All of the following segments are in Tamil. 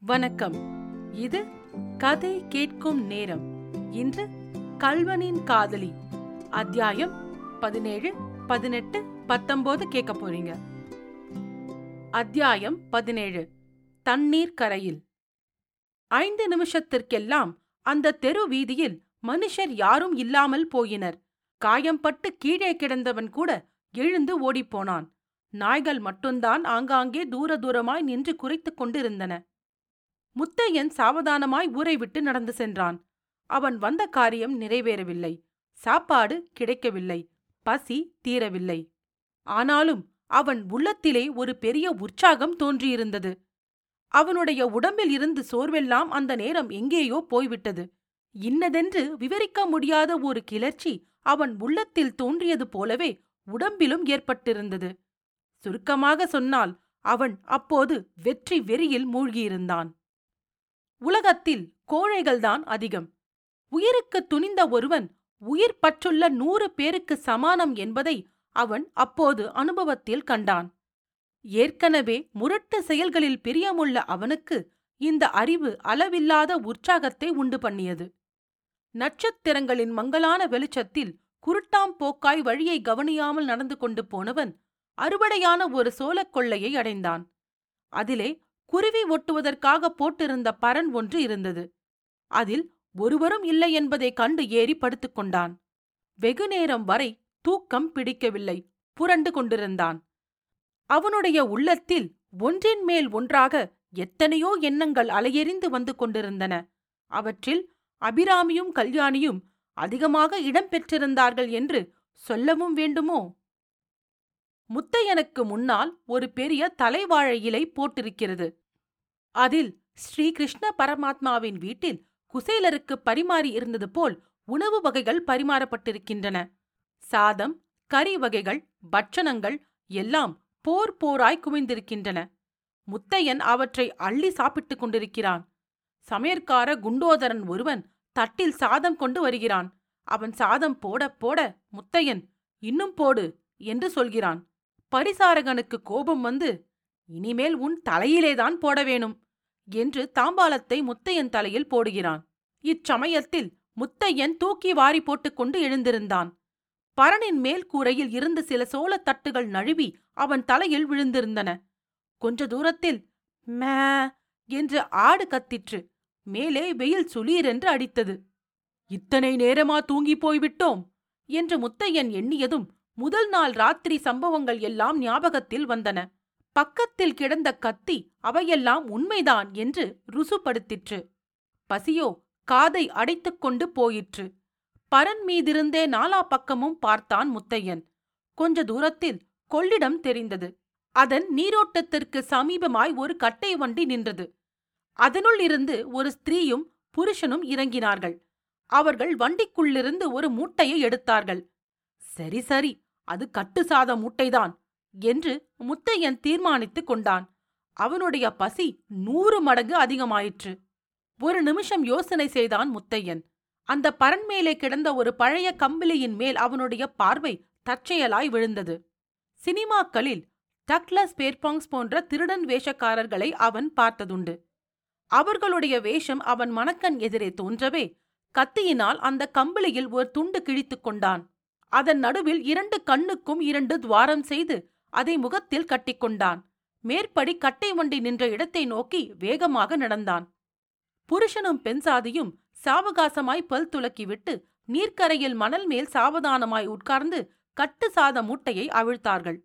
வணக்கம். இது கதை கேட்கும் நேரம். இன்று கல்வனின் காதலி. அத்தியாயம் பதினேழு பதினெட்டு பத்தொன்பது கேட்க போறீங்க. அத்தியாயம் பதினேழு. தண்ணீர் கரையில். ஐந்து நிமிஷத்திற்கெல்லாம் அந்த தெரு வீதியில் மனுஷர் யாரும் இல்லாமல் போயினர். காயம்பட்டு கீழே கிடந்தவன் கூட எழுந்து ஓடிப்போனான் நாய்கள் மட்டும்தான் ஆங்காங்கே தூர தூரமாய் நின்று குறைத்துக் கொண்டிருந்தன. முத்தையன் சாவதானமாய் ஊரை விட்டு நடந்து சென்றான். அவன் வந்த காரியம் நிறைவேறவில்லை. சாப்பாடு கிடைக்கவில்லை. பசி தீரவில்லை. ஆனாலும் அவன் உள்ளத்திலே ஒரு பெரிய உற்சாகம் தோன்றியிருந்தது. அவனுடைய உடம்பில் இருந்து சோர்வெல்லாம் அந்த நேரம் எங்கேயோ போய்விட்டது. இன்னதென்று விவரிக்க முடியாத ஒரு கிளர்ச்சி அவன் உள்ளத்தில் தோன்றியது போலவே உடம்பிலும் ஏற்பட்டிருந்தது. சுருக்கமாக சொன்னால் அவன் அப்போது வெற்றி வெறியில் மூழ்கியிருந்தான். உலகத்தில் கோழைகள்தான் அதிகம். உயிருக்கு துணிந்த ஒருவன் உயிர் பற்றுள்ள நூறு பேருக்கு சமானம் என்பதை அவன் அப்போது அனுபவத்தில் கண்டான். ஏற்கனவே முரட்டு செயல்களில் பிரியமுள்ள அவனுக்கு இந்த அறிவு அளவில்லாத உற்சாகத்தை உண்டு பண்ணியது. நட்சத்திரங்களின் மங்கலான வெளிச்சத்தில் குருட்டாம் போக்காய் வழியை கவனியாமல் நடந்து கொண்டு போனவன் அறுவடையான ஒரு சோழக் கொள்ளையை அடைந்தான். அதிலே குருவி ஒட்டுவதற்காக போட்டிருந்த பரன் ஒன்று இருந்தது. அதில் ஒருவரும் இல்லை என்பதைக் கண்டு ஏறி படுத்துக் கொண்டான். வெகு நேரம் வரை தூக்கம் பிடிக்கவில்லை. புரண்டு கொண்டிருந்தான். அவனுடைய உள்ளத்தில் ஒன்றின் மேல் ஒன்றாக எத்தனையோ எண்ணங்கள் அலையெறிந்து வந்து கொண்டிருந்தன. அவற்றில் அபிராமியும் கல்யாணியும் அதிகமாக இடம் பெற்றிருந்தார்கள் என்று சொல்லவும் வேண்டுமோ? முத்தையனுக்கு முன்னால் ஒரு பெரிய தலைவாழை இலை போட்டிருக்கிறது. அதில் ஸ்ரீகிருஷ்ண பரமாத்மாவின் வீட்டில் குசேலருக்கு பரிமாறி இருந்தது போல் உணவு வகைகள் பரிமாறப்பட்டிருக்கின்றன. சாதம் கறி வகைகள் பட்சணங்கள் எல்லாம் போர் போராய் குவிந்திருக்கின்றன. முத்தையன் அவற்றை அள்ளி சாப்பிட்டுக் கொண்டிருக்கிறான். சமையற்கார குண்டோதரன் ஒருவன் தட்டில் சாதம் கொண்டு வருகிறான். அவன் சாதம் போட போட முத்தையன் இன்னும் போடு என்று சொல்கிறான். பரிசாரகனுக்கு கோபம் வந்து இனிமேல் உன் தலையிலேதான் போட வேணும் என்று தாம்பாலத்தை முத்தையன் தலையில் போடுகிறான். இச்சமயத்தில் முத்தையன் தூக்கி வாரி போட்டுக்கொண்டு எழுந்திருந்தான். பரனின் மேல் கூரையில் இருந்து சில சோளத் தட்டுகள் நழுவி அவன் தலையில் விழுந்திருந்தன. கொஞ்ச தூரத்தில் மே என்று ஆடு கத்திற்று மேலே வெயில் சுளீரென்று அடித்தது. இத்தனை நேரமா தூங்கி போய்விட்டோம் என்று முத்தையன் எண்ணியதும் முதல் நாள் ராத்திரி சம்பவங்கள் எல்லாம் ஞாபகத்தில் வந்தன. பக்கத்தில் கிடந்த கத்தி அவையெல்லாம் உண்மைதான் என்று ருசுப்படுத்திற்று. பசியோ காதை அடைத்துக் கொண்டு போயிற்று. பரன் மீதிருந்தே நாலா பக்கமும் பார்த்தான் முத்தையன். கொஞ்ச தூரத்தில் கொள்ளிடம் தெரிந்தது. அதன் நீரோட்டத்திற்கு சமீபமாய் ஒரு கட்டை வண்டி நின்றது. அதனுள் இருந்து ஒரு ஸ்திரீயும் புருஷனும் இறங்கினார்கள். அவர்கள் வண்டிக்குள்ளிருந்து ஒரு மூட்டையை எடுத்தார்கள். சரி சரி அது கட்டு சாத மூட்டைதான் என்று முத்தையன் தீர்மானித்துக் கொண்டான். அவனுடைய பசி நூறு மடங்கு அதிகமாயிற்று. ஒரு நிமிஷம் யோசனை செய்தான் முத்தையன். அந்த பரன்மேலே கிடந்த ஒரு பழைய கம்பிலியின் மேல் அவனுடைய பார்வை தற்செயலாய் விழுந்தது. சினிமாக்களில் டக்லஸ் பேர்பாங்ஸ் போன்ற திருடன் வேஷக்காரர்களை அவன் பார்த்ததுண்டு. அவர்களுடைய வேஷம் அவன் மணக்கன் எதிரே தோன்றவே கத்தியினால் அந்த கம்பிளியில் ஒரு துண்டு கிழித்துக் கொண்டான். அதன் நடுவில் இரண்டு கண்ணுக்கும் இரண்டு துவாரம் செய்து அதை முகத்தில் கட்டிக்கொண்டான். மேற்படி கட்டை வண்டி நின்ற இடத்தை நோக்கி வேகமாக நடந்தான். புருஷனும் பெண் சாதியும் சாவகாசமாய் பல் துலக்கிவிட்டு நீர்க்கரையில் மணல் மேல் சாவதானமாய் உட்கார்ந்து கட்டு சாத மூட்டையை அவிழ்த்தார்கள்.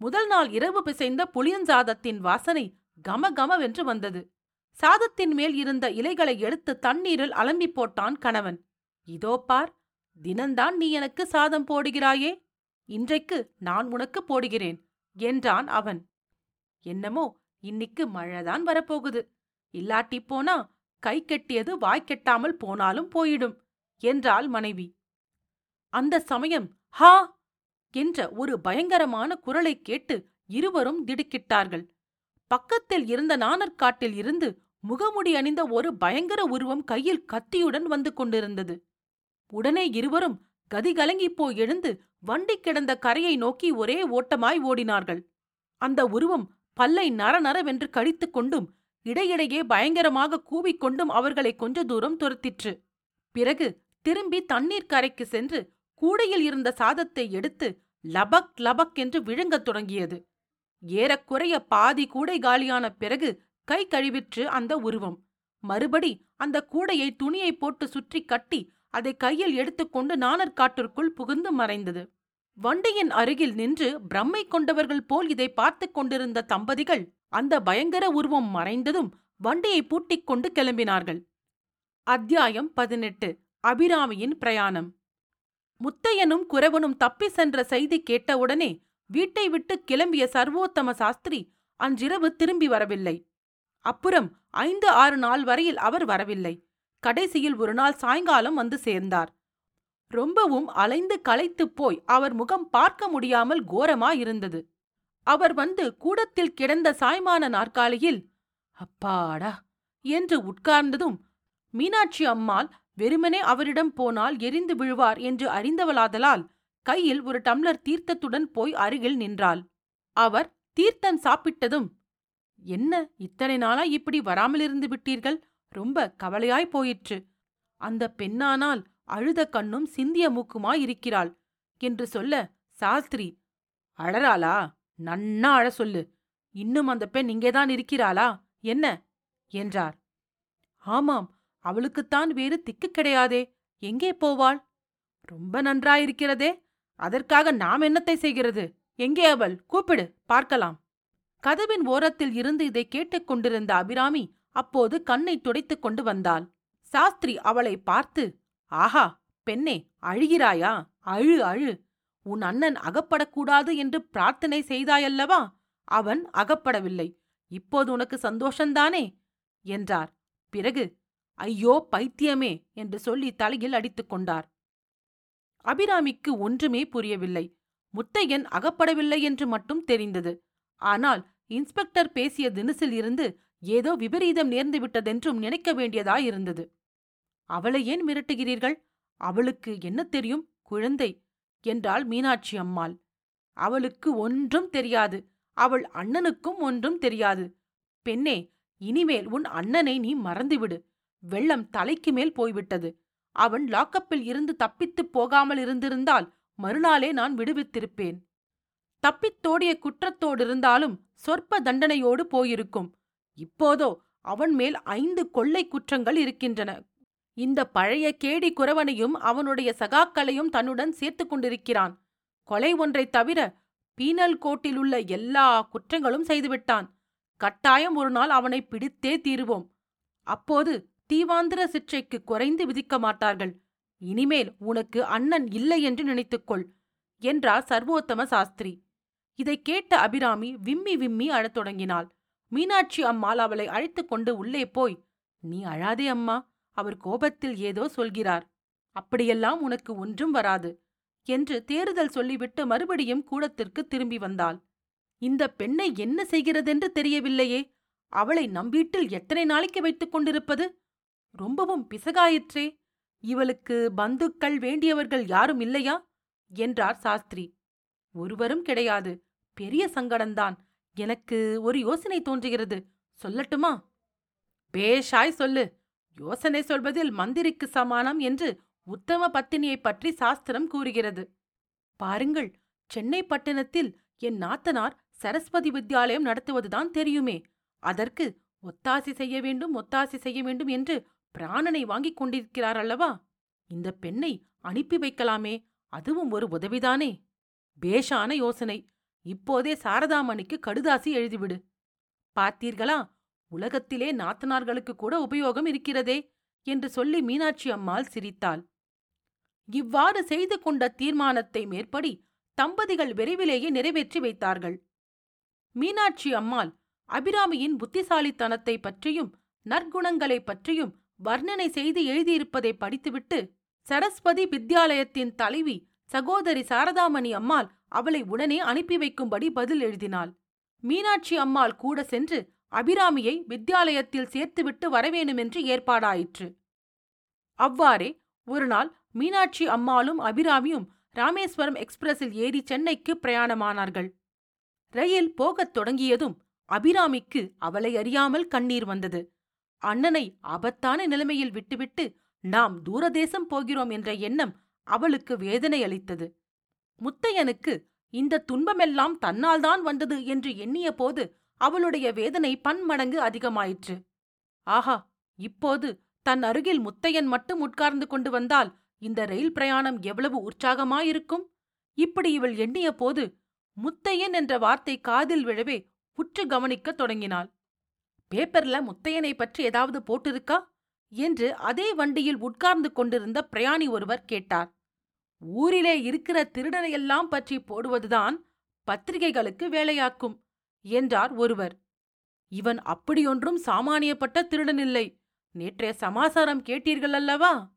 முதல் நாள் இரவு பிசைந்த புளியஞ்சாதத்தின் வாசனை கமகமவென்று வந்தது. சாதத்தின் மேல் இருந்த இலைகளை எடுத்து தண்ணீரில் அலம்பி போட்டான் கணவன். இதோ பார் தினந்தான் நீ எனக்கு சாதம் போடுகிறாயே. இன்றைக்கு நான் உனக்கு போடுகிறேன் என்றான் அவன். என்னமோ இன்னிக்கு மழைதான் வரப்போகுது. இல்லாட்டி போனா கை கெட்டியது வாய் கெட்டாமல் போனாலும் போயிடும் என்றாள் மனைவி. அந்த சமயம் ஹா! என்ற ஒரு பயங்கரமான குரலைக் கேட்டு இருவரும் திடுக்கிட்டார்கள். பக்கத்தில் இருந்த நாணற்காட்டில் இருந்து முகமுடி அணிந்த ஒரு பயங்கர உருவம் கையில் கத்தியுடன் வந்து கொண்டிருந்தது. உடனே இருவரும் கதிகலங்கிப் போய் எழுந்து வண்டி கிடந்த கரையை நோக்கி ஒரே ஓட்டமாய் ஓடினார்கள். அந்த உருவம் பல்லை நரநரவென்று கடித்துக் கொண்டும் இடையிடையே பயங்கரமாக கூவிக்கொண்டும் அவர்களை கொஞ்ச தூரம் துரத்திற்று. பிறகு திரும்பி தண்ணீர் கரைக்கு சென்று கூடையில் இருந்த சாதத்தை எடுத்து லபக் லபக் என்று விழுங்கத் தொடங்கியது. ஏறக்குறைய பாதி கூடை காலியான பிறகு கை கழுவிற்று அந்த உருவம். மறுபடி அந்த கூடையை துணியை போட்டு சுற்றி கட்டி அதை கையில் எடுத்துக்கொண்டு நாணற்காட்டிற்குள் புகுந்து மறைந்தது. வண்டியின் அருகில் நின்று பிரம்மை கொண்டவர்கள் போல் இதை பார்த்து கொண்டிருந்த தம்பதிகள் அந்த பயங்கர உருவம் மறைந்ததும் வண்டியை பூட்டிக் கொண்டு கிளம்பினார்கள். அத்தியாயம் பதினெட்டு. அபிராமியின் பிரயாணம். முத்தையனும் குரவனும் தப்பி சென்ற செய்தி கேட்டவுடனே வீட்டை விட்டு கிளம்பிய சர்வோத்தம சாஸ்திரி அன்றிரவு திரும்பி வரவில்லை. அப்புறம் ஐந்து ஆறு நாள் வரையில் அவர் வரவில்லை. கடைசியில் ஒரு நாள் சாயங்காலம் வந்து சேர்ந்தார். ரொம்பவும் அலைந்து களைத்துப் போய் அவர் முகம் பார்க்க முடியாமல் கோரமாயிருந்தது அவர் வந்து கூடத்தில் கிடந்த சாய்மான நாற்காலியில் அப்பாடா! என்று உட்கார்ந்ததும் மீனாட்சி அம்மாள் வெறுமனே அவரிடம் போனால் எரிந்து விழுவார் என்று அறிந்தவளாதலால் கையில் ஒரு டம்ளர் தீர்த்தத்துடன் போய் அருகில் நின்றாள். அவர் தீர்த்தம் சாப்பிட்டதும் என்ன இத்தனை நாளா இப்படி வராமலிருந்து விட்டீர்கள்? ரொம்ப கவலையாய் போயிற்று. அந்த பெண்ணானால் அழுத கண்ணும் சிந்திய மூக்குமாயிருக்கிறாள் என்று சொல்ல சாஸ்திரி அழறாளா? நன்னா அழ சொல்லு. இன்னும் அந்த பெண் இங்கேதான் இருக்கிறாளா? என்ன? என்றார். ஆமாம் அவளுக்குத்தான் வேறு திக்கு கிடையாதே. எங்கே போவாள்? ரொம்ப நன்றாயிருக்கிறதே. அதற்காக நாம் என்னத்தை செய்கிறது? எங்கே அவள்? கூப்பிடு பார்க்கலாம். கதவின் ஓரத்தில் இருந்து இதை கேட்டுக் கொண்டிருந்த அபிராமி அப்போது கண்ணை துடைத்துக் கொண்டு வந்தாள். சாஸ்திரி அவளை பார்த்து ஆஹா பெண்ணே அழுகிறாயா? அழு அழு. உன் அண்ணன் அகப்படக்கூடாது என்று பிரார்த்தனை செய்தாயல்லவா? அவன் அகப்படவில்லை. இப்போது உனக்கு சந்தோஷந்தானே என்றார். பிறகு ஐயோ பைத்தியமே! என்று சொல்லி தலையில் அடித்துக் கொண்டார். அபிராமிக்கு ஒன்றுமே புரியவில்லை. முத்தையன் அகப்படவில்லை என்று மட்டும் தெரிந்தது. ஆனால் இன்ஸ்பெக்டர் பேசிய தினசில் இருந்து ஏதோ விபரீதம் நேர்ந்து விட்டதென்றும் நினைக்க வேண்டியதாயிருந்தது. அவளை ஏன் மிரட்டுகிறீர்கள்? அவளுக்கு என்ன தெரியும்? குழந்தை என்றாள் மீனாட்சி அம்மாள். அவளுக்கு ஒன்றும் தெரியாது. அவள் அண்ணனுக்கும் ஒன்றும் தெரியாது. பெண்ணே இனிமேல் உன் அண்ணனை நீ மறந்துவிடு. வெள்ளம் தலைக்கு மேல் போய்விட்டது. அவன் லாக்கப்பில் இருந்து தப்பித்துப் போகாமல் இருந்திருந்தால் மறுநாளே நான் விடுவித்திருப்பேன். தப்பித்தோடிய குற்றத்தோடிருந்தாலும் சொற்ப தண்டனையோடு போயிருக்கும். இப்போதோ அவன் மேல் ஐந்து கொள்ளை குற்றங்கள் இருக்கின்றன. இந்த பழைய கேடி குறவனையும் அவனுடைய சகாக்களையும் தன்னுடன் சேர்த்து கொண்டிருக்கிறான். கொலை ஒன்றைத் தவிர பீனல் கோட்டிலுள்ள எல்லா குற்றங்களும் செய்துவிட்டான். கட்டாயம் ஒரு நாள் அவனை பிடித்தே தீருவோம். அப்போது தீவாந்திர சிற்றைக்கு குறைந்து விதிக்க மாட்டார்கள். இனிமேல் உனக்கு அண்ணன் இல்லை என்று நினைத்துக்கொள் என்றார் சர்வோத்தம சாஸ்திரி. இதை கேட்ட அபிராமி விம்மி விம்மி அழத் தொடங்கினாள். மீனாட்சி அம்மாள் அவளை அழைத்துக் கொண்டு உள்ளே போய் நீ அழாதே அம்மா அவர் கோபத்தில் ஏதோ சொல்கிறார். அப்படியெல்லாம் உனக்கு ஒன்றும் வராது என்று தேறுதல் சொல்லிவிட்டு மறுபடியும் கூடத்திற்கு திரும்பி வந்தாள். இந்த பெண்ணை என்ன செய்கிறதென்று தெரியவில்லையே அவளை நம் வீட்டில் எத்தனை நாளைக்கு வைத்துக் கொண்டிருப்பது? ரொம்பவும் பிசகாயிற்றே இவளுக்கு பந்துக்கள் வேண்டியவர்கள் யாரும் இல்லையா? என்றார் சாஸ்திரி. ஒருவரும் கிடையாது பெரிய சங்கடம்தான். எனக்கு ஒரு யோசனை தோன்றுகிறது. சொல்லட்டுமா? பேஷாய் சொல்லு. யோசனை சொல்வதில் மந்திரிக்கு சமானம் என்று உத்தம பத்தினியைப் பற்றி சாஸ்திரம் கூறுகிறது. பாருங்கள் சென்னை பட்டணத்தில் என் நாத்தனார் சரஸ்வதி வித்யாலயம் நடத்துவதுதான் தெரியுமே. அதற்கு ஒத்தாசி செய்ய வேண்டும் ஒத்தாசி செய்ய வேண்டும் என்று பிராணனை வாங்கிக் கொண்டிருக்கிறார் அல்லவா? இந்த பெண்ணை அனுப்பி வைக்கலாமே. அதுவும் ஒரு உதவிதானே? பேஷான யோசனை. இப்போதே சாரதாமணிக்கு கடுதாசி எழுதிவிடு. பார்த்தீர்களா? உலகத்திலே நாத்தனார்களுக்கு கூட உபயோகம் இருக்கிறதே என்று சொல்லி மீனாட்சி அம்மாள் சிரித்தாள். இவ்வாறு செய்து கொண்ட தீர்மானத்தை மேற்படி தம்பதிகள் விரைவிலேயே நிறைவேற்றி வைத்தார்கள். மீனாட்சி அம்மாள் அபிராமியின் புத்திசாலித்தனத்தை பற்றியும் நற்குணங்களைப் பற்றியும் வர்ணனை செய்து எழுதியிருப்பதை படித்துவிட்டு சரஸ்வதி வித்யாலயத்தின் தலைவி சகோதரி சாரதாமணி அம்மாள் அவளை உடனே அனுப்பி வைக்கும்படி பதில் எழுதினாள். மீனாட்சி அம்மாள் கூட சென்று அபிராமியை வித்யாலயத்தில் சேர்த்துவிட்டு வரவேணுமென்று ஏற்பாடாயிற்று. அவ்வாறே ஒருநாள் மீனாட்சி அம்மாளும் அபிராமியும் ராமேஸ்வரம் எக்ஸ்பிரஸில் ஏறி சென்னைக்கு பிரயாணமானார்கள். ரயில் போகத் தொடங்கியதும் அபிராமிக்கு அவளை அறியாமல் கண்ணீர் வந்தது. அண்ணனை ஆபத்தான நிலைமையில் விட்டுவிட்டு நாம் தூரதேசம் போகிறோம் என்ற எண்ணம் அவளுக்கு வேதனை அளித்தது முத்தையனுக்கு இந்த துன்பமெல்லாம் தன்னால்தான் வந்தது என்று எண்ணிய போது அவளுடைய வேதனை பன்மடங்கு அதிகமாயிற்று. ஆஹா இப்போது தன் அருகில் முத்தையன் மட்டும் உட்கார்ந்து கொண்டு வந்தால் இந்த ரயில் பிரயாணம் எவ்வளவு உற்சாகமாயிருக்கும்? இப்படி இவள் எண்ணிய போது முத்தையன் என்ற வார்த்தை காதில் விழவே உற்று கவனிக்கத் தொடங்கினாள். பேப்பர்ல முத்தையனை பற்றி ஏதாவது போட்டிருக்கா? என்று அதே வண்டியில் உட்கார்ந்து கொண்டிருந்த பிரயாணி ஒருவர் கேட்டார். ஊரிலே இருக்கிற திருடனையெல்லாம் பற்றி போடுவதுதான் பத்திரிகைகளுக்கு வேலையாக்கும் என்றார் ஒருவர். இவன் அப்படியொன்றும் சாமானியப்பட்ட திருடனில்லை. நேற்றைய சமாசாரம் கேட்டீர்கள் அல்லவா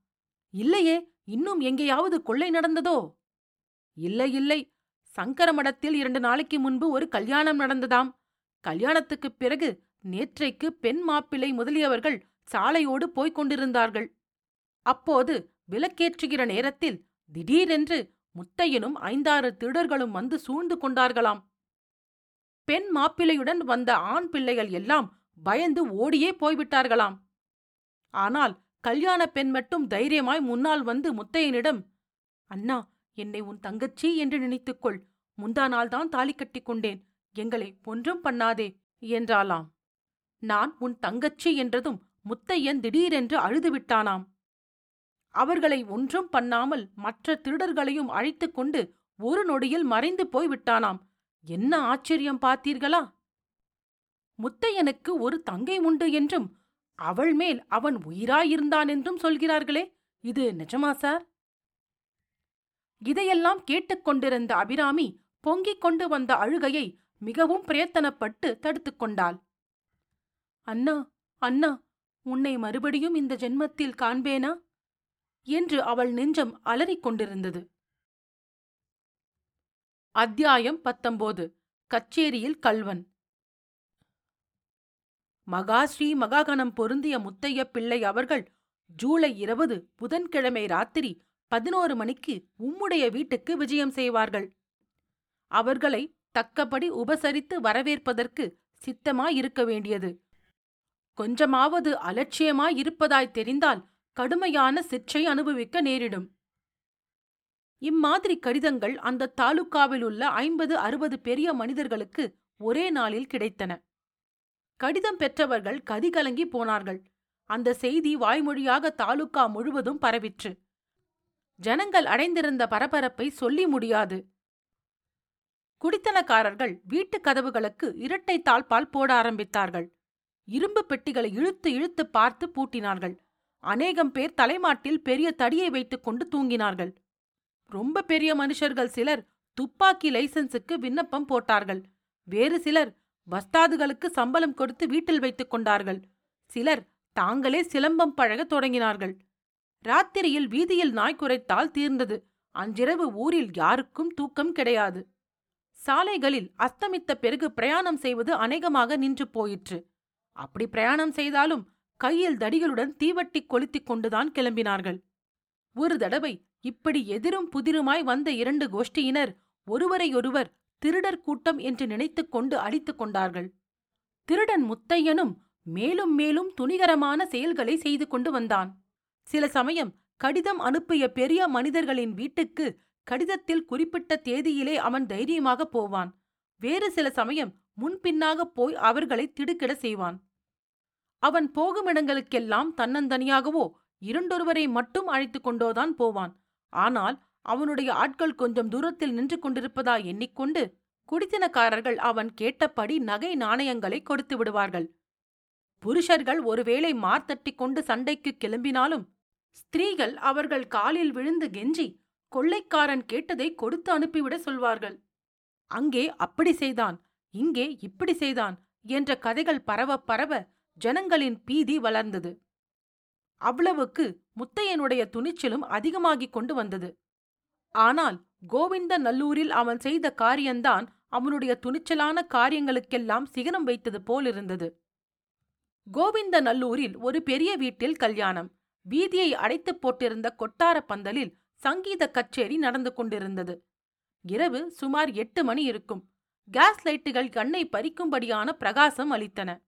இல்லையே இன்னும் எங்கேயாவது கொள்ளை நடந்ததோ? இல்லை இல்லை. சங்கரமடத்தில் இரண்டு நாளைக்கு முன்பு ஒரு கல்யாணம் நடந்ததாம். கல்யாணத்துக்குப் பிறகு நேற்றைக்கு பெண் மாப்பிள்ளை முதலியவர்கள் சாலையோடு போய்க் கொண்டிருந்தார்கள். அப்போது விளக்கேற்றுகிற நேரத்தில் திடீரென்று முத்தையனும் ஐந்தாறு திருடர்களும் வந்து சூழ்ந்து கொண்டார்களாம். பெண் மாப்பிள்ளையுடன் வந்த ஆண் பிள்ளைகள் எல்லாம் பயந்து ஓடியே போய்விட்டார்களாம். ஆனால் கல்யாண பெண் மட்டும் தைரியமாய் முன்னால் வந்து முத்தையனிடம் அண்ணா என்னை உன் தங்கச்சி என்று நினைத்துக்கொள். முந்தா நாள்தான் தாலி கட்டிக் கொண்டேன். எங்களை ஒன்றும் பண்ணாதே என்றாளாம். நான் உன் தங்கச்சி என்றதும் முத்தையன் திடீரென்று அழுதுவிட்டானாம். அவர்களை ஒன்றும் பண்ணாமல் மற்ற திருடர்களையும் அழைத்துக் கொண்டு ஒரு நொடியில் மறைந்து போய் விட்டானாம் என்ன ஆச்சரியம் பார்த்தீர்களா? முத்தையனுக்கு ஒரு தங்கை உண்டு என்றும் அவள் மேல் அவன் உயிராயிருந்தான் என்றும் சொல்கிறார்களே இது நிஜமா சார்? இதையெல்லாம் கேட்டுக்கொண்டிருந்த அபிராமி பொங்கிக் கொண்டு வந்த அழுகையை மிகவும் பிரயத்தனப்பட்டு தடுத்துக் கொண்டாள். அண்ணா அண்ணா உன்னை மறுபடியும் இந்த ஜென்மத்தில் காண்பேனா? என்று அவள் நெஞ்சம் அலறிக் கொண்டிருந்தது அத்தியாயம் பத்தொன்பது கச்சேரியில் கல்வன் மகாஸ்ரீ மகாகணம் பொருந்திய முத்தைய பிள்ளை அவர்கள் ஜூலை இருபது புதன்கிழமை ராத்திரி பதினோரு மணிக்கு உம்முடைய வீட்டுக்கு விஜயம் செய்வார்கள். அவர்களை தக்கபடி உபசரித்து வரவேற்பதற்கு சித்தமாயிருக்க வேண்டியது. கொஞ்சமாவது அலட்சியமாயிருப்பதாய் தெரிந்தால் கடுமையான சிற்றை அனுபவிக்க நேரிடும். இம்மாதிரி கடிதங்கள் அந்த தாலுக்காவில் உள்ள ஐம்பது அறுபது பெரிய மனிதர்களுக்கு ஒரே நாளில் கிடைத்தன. கடிதம் பெற்றவர்கள் கதிகலங்கி போனார்கள். அந்த செய்தி வாய்மொழியாக தாலுக்கா முழுவதும் பரவிற்று. ஜனங்கள் அடைந்திருந்த பரபரப்பை சொல்லி முடியாது. குடித்தனக்காரர்கள் வீட்டுக் கதவுகளுக்கு இரட்டை தாழ்பால் போட ஆரம்பித்தார்கள். இரும்பு பெட்டிகளை இழுத்து இழுத்து பார்த்து பூட்டினார்கள். அநேகம் பேர் தலைமாட்டில் பெரிய தடியை வைத்துக் கொண்டு தூங்கினார்கள். ரொம்ப பெரிய மனுஷர்கள் சிலர் துப்பாக்கி லைசன்ஸுக்கு விண்ணப்பம் போட்டார்கள். வேறு சிலர் வஸ்தாதுகளுக்கு சம்பளம் கொடுத்து வீட்டில் வைத்துக் கொண்டார்கள். சிலர் தாங்களே சிலம்பம் பழகத் தொடங்கினார்கள். ராத்திரியில் வீதியில் நாய் குறைத்தால் தீர்ந்தது. அன்றிரவு ஊரில் யாருக்கும் தூக்கம் கிடையாது. சாலைகளில் அஸ்தமித்த பிறகு பிரயாணம் செய்வது அநேகமாக நின்று போயிற்று. அப்படி பிரயாணம் செய்தாலும் கையில் தடிகளுடன் தீவட்டி கொளுத்திக் கொண்டுதான் கிளம்பினார்கள். ஒரு தடவை இப்படி எதிரும் புதிருமாய் வந்த இரண்டு கோஷ்டியினர் ஒருவரையொருவர் திருடர் கூட்டம் என்று நினைத்துக் கொண்டு அடித்துக் கொண்டார்கள். திருடன் முத்தையனும் மேலும் மேலும் துணிகரமான செயல்களை செய்து கொண்டு வந்தான். சில சமயம் கடிதம் அனுப்பிய பெரிய மனிதர்களின் வீட்டுக்கு கடிதத்தில் குறிப்பிட்ட தேதியிலே அவன் தைரியமாக போவான். வேறு சில சமயம் முன்பின்னாகப் போய் அவர்களை திடுக்கிட செய்வான். அவன் போகுமிடங்களுக்கெல்லாம் தன்னந்தனியாகவோ இரண்டொருவரை மட்டும் அழைத்துக் கொண்டோதான் போவான். ஆனால் அவனுடைய ஆட்கள் கொஞ்சம் தூரத்தில் நின்று கொண்டிருப்பதா எண்ணிக்கொண்டு குடித்தனக்காரர்கள் அவன் கேட்டபடி நகை நாணயங்களை கொடுத்து விடுவார்கள். புருஷர்கள் ஒருவேளை மார்த்தட்டி கொண்டு சண்டைக்கு கிளம்பினாலும் ஸ்திரீகள் அவர்கள் காலில் விழுந்து கெஞ்சி கொள்ளைக்காரன் கேட்டதை கொடுத்து அனுப்பிவிட சொல்வார்கள். அங்கே அப்படி செய்தான் இங்கே இப்படி செய்தான் என்ற கதைகள் பரவ பரவ ஜனங்களின் பீதி வளர்ந்தது. அவ்வளவுக்கு முத்தையனுடைய துணிச்சலும் அதிகமாகிக் கொண்டு வந்தது. ஆனால் கோவிந்த நல்லூரில் அவன் செய்த காரியந்தான் அவனுடைய துணிச்சலான காரியங்களுக்கெல்லாம் சிகரம் வைத்தது போலிருந்தது. கோவிந்த நல்லூரில் ஒரு பெரிய வீட்டில் கல்யாணம். வீதியை அடைத்துப் போட்டிருந்த கொட்டார பந்தலில் சங்கீத கச்சேரி நடந்து கொண்டிருந்தது. இரவு சுமார் எட்டு மணி இருக்கும். கேஸ் லைட்டுகள் கண்ணை பறிக்கும்படியான பிரகாசம் அளித்தன.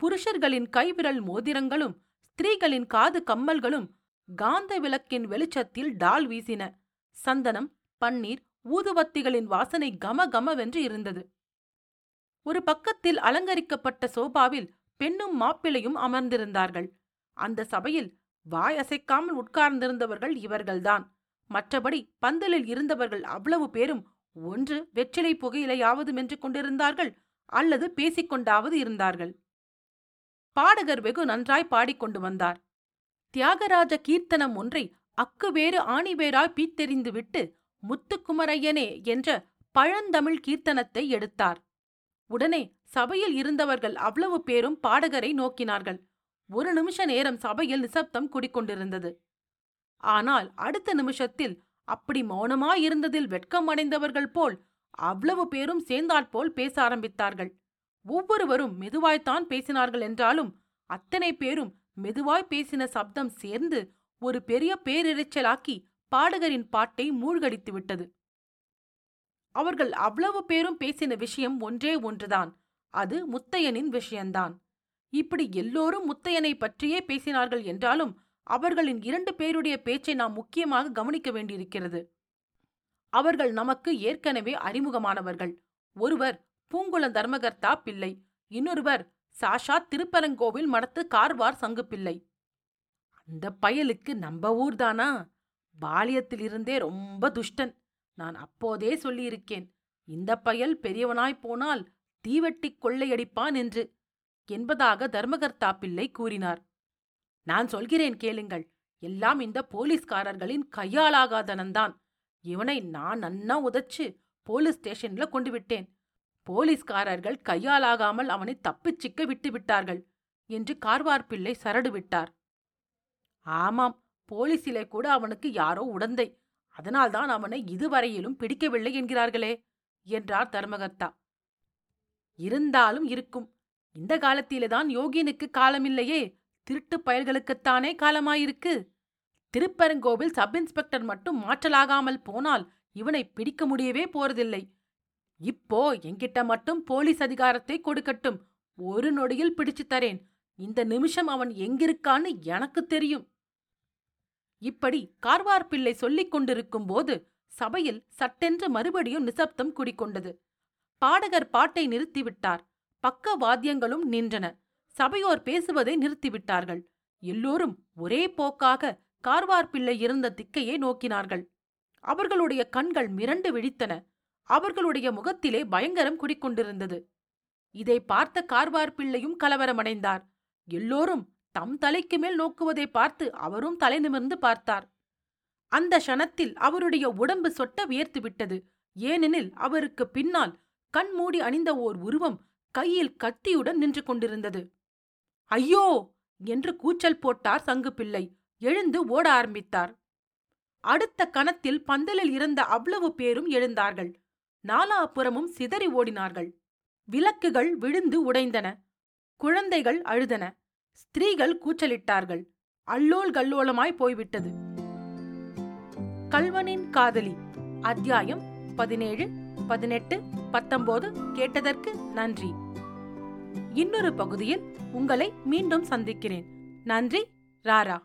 புருஷர்களின் கைவிரல் மோதிரங்களும் ஸ்திரீகளின் காது கம்மல்களும் காந்த விளக்கின் வெளிச்சத்தில் டால் வீசின. சந்தனம் பன்னீர் ஊதுவத்திகளின் வாசனை கம கமவென்று இருந்தது. ஒரு பக்கத்தில் அலங்கரிக்கப்பட்ட சோபாவில் பெண்ணும் மாப்பிளையும் அமர்ந்திருந்தார்கள். அந்த சபையில் வாய் அசைக்காமல் உட்கார்ந்திருந்தவர்கள் இவர்கள்தான். மற்றபடி பந்தலில் இருந்தவர்கள் அவ்வளவு பேரும் ஒன்று வெற்றிலை புகையிலையாவது மென்று கொண்டிருந்தார்கள் அல்லது பேசிக்கொண்டாவது இருந்தார்கள். பாடகர் வெகு நன்றாய் பாடிக்கொண்டு வந்தார். தியாகராஜ கீர்த்தனம் ஒன்றை அக்குவேறு ஆணிவேராய் பீத்தெறிந்துவிட்டு முத்துக்குமரையனே என்ற பழந்தமிழ் கீர்த்தனத்தை எடுத்தார். உடனே சபையில் இருந்தவர்கள் அவ்வளவு பேரும் பாடகரை நோக்கினார்கள். ஒரு நிமிஷ நேரம் சபையில் நிசப்தம் குடிக்கொண்டிருந்தது. ஆனால் அடுத்த நிமிஷத்தில் அப்படி மௌனமாயிருந்ததில் வெட்கம் அடைந்தவர்கள் போல் அவ்வளவு பேரும் சேர்ந்தாற்போல் பேச ஆரம்பித்தார்கள். ஒவ்வொருவரும் மெதுவாய்த்தான் பேசினார்கள் என்றாலும் அத்தனை பேரும் மெதுவாய் பேசின சப்தம் சேர்ந்து ஒரு பெரிய பேரிரைச்சலாக்கி பாடகரின் பாட்டை மூழ்கடித்து விட்டது. அவர்கள் அவ்வளவு பேரும் பேசின விஷயம் ஒன்றே ஒன்றுதான். அது முத்தையனின் விஷயம்தான் இப்படி எல்லோரும் முத்தையனை பற்றியே பேசினார்கள் என்றாலும் அவர்களின் இரண்டு பேருடைய பேச்சை நாம் முக்கியமாக கவனிக்க வேண்டியிருக்கிறது. அவர்கள் நமக்கு ஏற்கனவே அறிமுகமானவர்கள். ஒருவர் பூங்குளம் தர்மகர்த்தா பிள்ளை. இன்னொருவர் சாஷா திருப்பரங்கோவில் மடத்து கார்வார் சங்கு பிள்ளை. அந்த பயலுக்கு நம்ம ஊர்தானா? பாலியத்திலிருந்தே ரொம்ப துஷ்டன். நான் அப்போதே சொல்லியிருக்கேன் இந்த பயல் பெரியவனாய் போனால் தீவெட்டி கொள்ளையடிப்பான் என்று என்பதாக தர்மகர்த்தா பிள்ளை கூறினார். நான் சொல்கிறேன் கேளுங்கள் எல்லாம் இந்த போலீஸ்காரர்களின் கையாலாகாதனந்தான் இவனை நான் நன்னா உதச்சு போலீஸ் ஸ்டேஷன்ல கொண்டு விட்டேன். போலீஸ்காரர்கள் கையாலாகாமல் அவனை தப்பிச்சிக்க விட்டு விட்டார்கள் என்று கார்வார் பிள்ளை சரடு விட்டார். ஆமாம் போலீசிலே கூட அவனுக்கு யாரோ உடந்தை. அதனால்தான் அவனை இதுவரையிலும் பிடிக்கவில்லை என்கிறார்களே என்றார் தர்மகர்த்தா. இருந்தாலும் இருக்கும். இந்த காலத்திலேதான் யோகினுக்கு காலமில்லையே. திருட்டு பயல்களுக்குத்தானே காலமாயிருக்கு. திருப்பரங்கோவில் சப் இன்ஸ்பெக்டர் மட்டும் மாற்றலாகாமல் போனால் இவனை பிடிக்க முடியவே போறதில்லை. இப்போ என்கிட்ட மட்டும் போலீஸ் அதிகாரத்தை கொடுக்கட்டும். ஒரு நொடியில் பிடிச்சு தரேன். இந்த நிமிஷம் அவன் எங்கிருக்கான்னு எனக்கு தெரியும். இப்படி கார்வார் பிள்ளை சொல்லிக் கொண்டிருக்கும் போது சபையில் சட்டென்று மறுபடியும் நிசப்தம் குடிக்கொண்டது. பாடகர் பாட்டை நிறுத்திவிட்டார். பக்க வாத்தியங்களும் நின்றன. சபையோர் பேசுவதை நிறுத்திவிட்டார்கள். எல்லோரும் ஒரே போக்காக கார்வார் பிள்ளை இருந்த திக்கையை நோக்கினார்கள். அவர்களுடைய கண்கள் மிரண்டு விழித்தன. அவர்களுடைய முகத்திலே பயங்கரம் குடிக்கொண்டிருந்தது இதை பார்த்த கார்வார் பிள்ளையும் கலவரமடைந்தார். எல்லோரும் தம் தலைக்கு மேல் நோக்குவதை பார்த்து அவரும் தலை நிமிர்ந்து பார்த்தார். அந்த க்ஷணத்தில் அவருடைய உடம்பு சொட்ட வியர்த்து விட்டது. ஏனெனில் அவருக்கு பின்னால் கண்மூடி அணிந்த ஓர் உருவம் கையில் கத்தியுடன் நின்று கொண்டிருந்தது. ஐயோ! என்று கூச்சல் போட்டார் சங்கு பிள்ளை. எழுந்து ஓட ஆரம்பித்தார். அடுத்த கணத்தில் பந்தலில் இருந்த அவ்வளவு பேரும் எழுந்தார்கள். நாலாபுறமும் சிதறி ஓடினார்கள். விளக்குகள் விழுந்து உடைந்தன. குழந்தைகள் அழுதன. ஸ்திரீகள் கூச்சலிட்டார்கள். அல்லோல் கல்லோலமாய் போய்விட்டது. கல்வனின் காதலி. அத்தியாயம் பதினேழு பதினெட்டு பத்தொன்பது கேட்டதற்கு நன்றி. இன்னொரு பகுதியில் உங்களை மீண்டும் சந்திக்கிறேன். நன்றி ராரா.